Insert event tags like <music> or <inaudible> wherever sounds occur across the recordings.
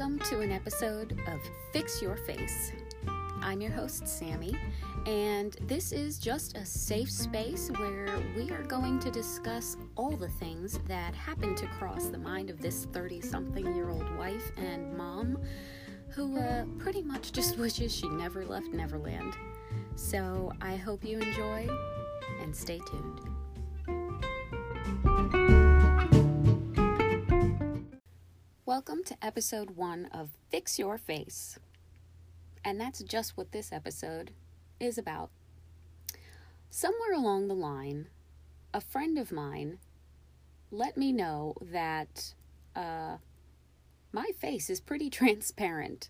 Welcome to an episode of Fix Your Face. I'm your host, Sammy, and this is just a safe space where we are going to discuss all the things that happen to cross the mind of this 30 something year old wife and mom who uh, pretty much just <laughs> wishes she never left Neverland. So I hope you enjoy and stay tuned. Welcome to episode one of Fix Your Face. And that's just what this episode is about. Somewhere along the line, a friend of mine let me know that uh, my face is pretty <laughs> transparent.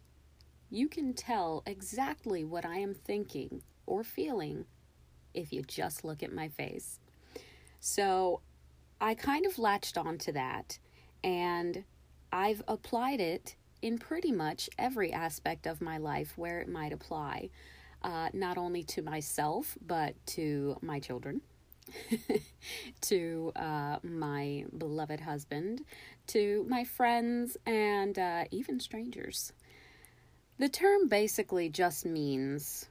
You can tell exactly what I am thinking or feeling if you just look at my face. So I kind of latched on to that and I've applied it in pretty much every aspect of my life where it might apply, uh, not only to myself, but to my children, <laughs> to uh, my beloved husband, to my friends, and uh, even strangers. The term basically just means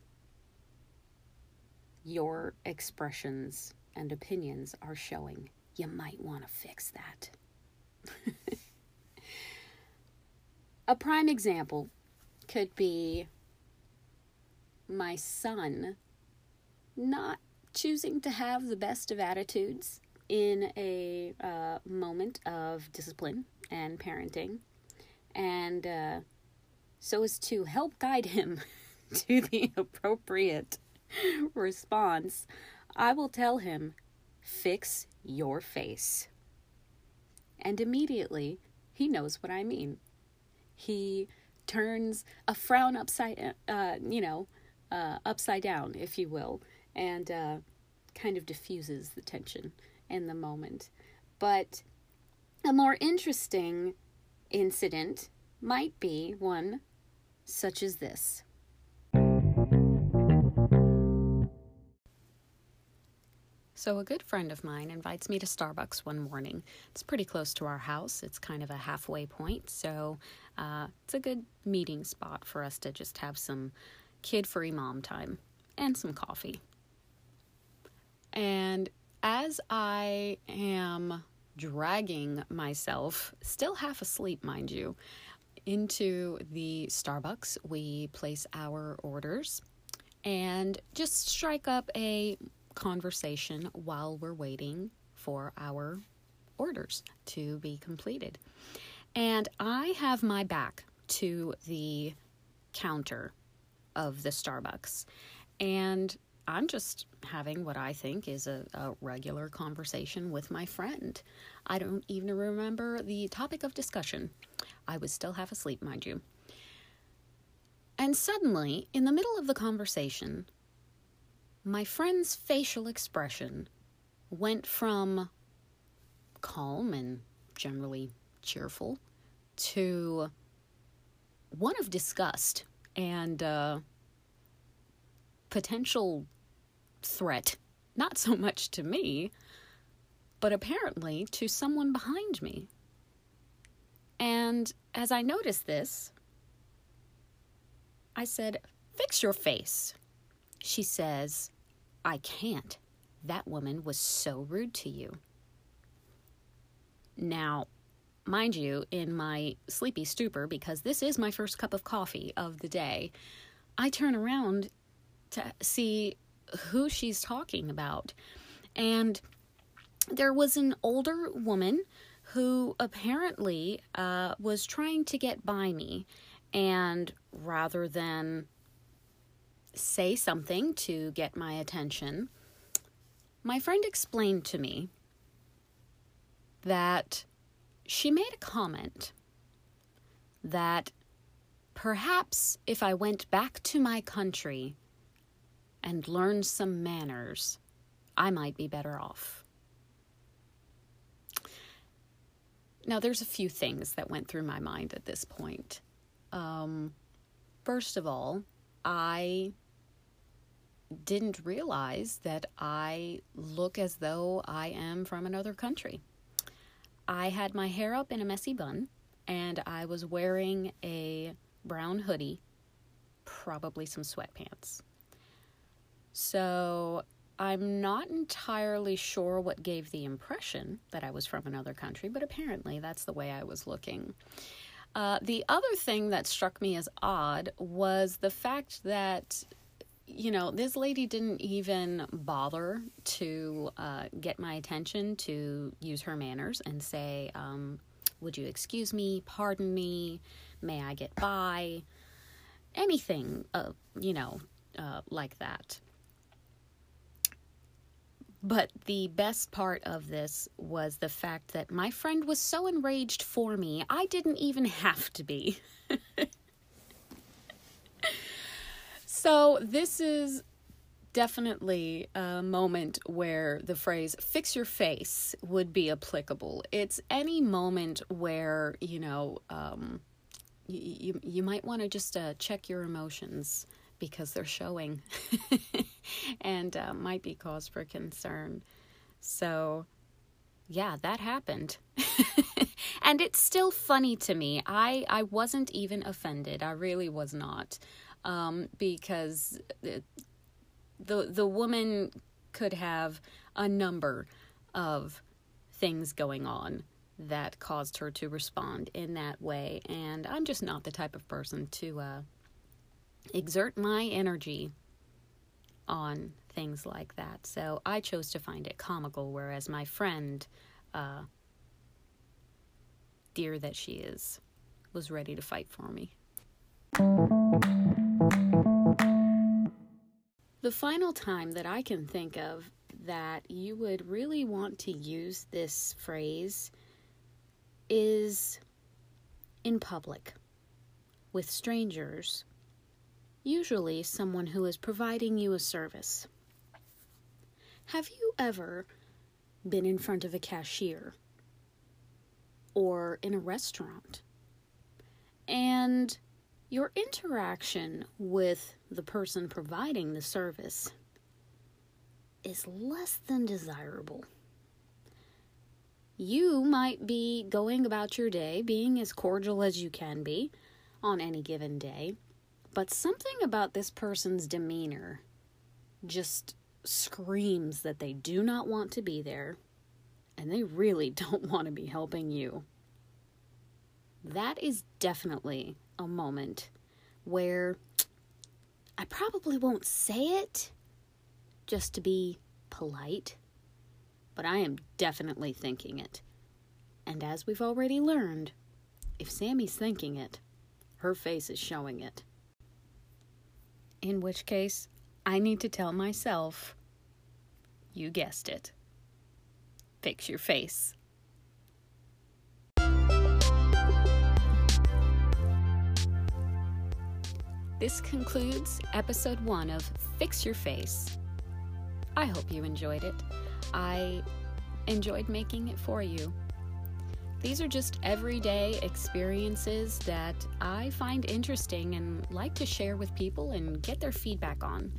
your expressions and opinions are showing. You might want to fix that. <laughs> A prime example could be my son not choosing to have the best of attitudes in a uh, moment of discipline and parenting, and uh, so as to help guide him <laughs> to the appropriate response, I will tell him, Fix your face. And immediately he knows what I mean he turns a frown upside, uh, you know, uh, upside down, if you will, and uh, kind of diffuses the tension in the moment. But a more interesting incident might be one such as this. So, a good friend of mine invites me to Starbucks one morning. It's pretty close to our house, it's kind of a halfway point, so uh, it's a good meeting spot for us to just have some kid free mom time and some coffee. And as I am dragging myself, still half asleep, mind you, into the Starbucks, we place our orders and just strike up a conversation while we're waiting for our orders to be completed. And I have my back to the counter of the Starbucks. And I'm just having what I think is a, a, regular conversation with my friend. I don't even remember the topic of discussion. I was still half asleep, mind you. And suddenly, in the middle of the conversation, my friend's facial expression went from calm and generally cheerful to one of disgust and uh, potential threat, not so much to me, but apparently to someone behind me. And as I noticed this, I said, Fix your face. She says, I can't. That woman was so rude to you. Now, mind you, in my sleepy stupor, because this is my first cup of coffee of the day, I turn around to see who she's talking about. And there was an older woman who apparently uh, was trying to get by me. And rather than say something to get my attention, my friend explained to me that she made a comment that perhaps if I went back to my country and learned some manners, I might be better off. Now, there's a few things that went through my mind at this point. Um, first of all, I didn't realize that I look as though I am from another country. I had my hair up in a messy bun, and I was wearing a brown hoodie, probably some sweatpants. So I'm not entirely sure what gave the impression that I was from another country, but apparently that's the way I was looking. Uh, the other thing that struck me as odd was the fact that, you know, this lady didn't even bother to uh, get my attention to use her manners and say, um, Would you excuse me? Pardon me? May I get by? Anything, uh, you know, uh, like that. But the best part of this was the fact that my friend was so enraged for me, I didn't even <laughs> have to be. so, this is definitely a moment where the phrase fix your face would be applicable. It's any moment where, you know, um, you, you, you might want to just uh, check your emotions because they're showing <laughs> and uh, might be cause for concern. So, yeah, that happened. <laughs> and it's still funny to me. I, I wasn't even offended. I really was not. Um, because the, the, the woman could have a number of things going on that caused her to respond in that way. And I'm just not the type of person to uh, exert my energy on things like that. So I chose to find it comical, whereas my friend, uh, dear that she is, was ready to fight for me. The final time that I can think of that you would really want to use this phrase is in public with strangers usually someone who is providing you a service. Have you ever been in front of a cashier or in a restaurant and your interaction with the person providing the service is less than desirable? You might be going about your day being as cordial as you can be on any given day but something about this person's demeanor just screams that they do not want to be there and they really <laughs> don't want to be helping you. That is definitely a moment where I probably won't say it just to be polite, but I am definitely thinking it. And as we've already learned, if Sammy's thinking it, her face is showing it. In which case, I need to tell myself, you guessed it, fix your face. This concludes episode one of Fix Your Face. I hope you enjoyed it. I enjoyed making it for you. These are just everyday experiences that I find interesting and like to share with people and get their feedback on.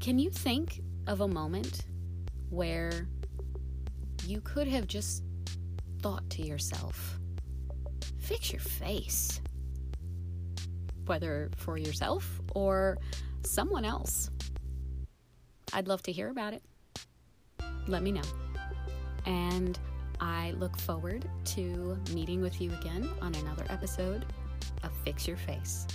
Can you think of a moment where you could have just thought to yourself, fix your face? Whether for yourself or someone else. I'd love to hear about it. Let me know. And I look forward to meeting with you again on another episode of Fix Your Face.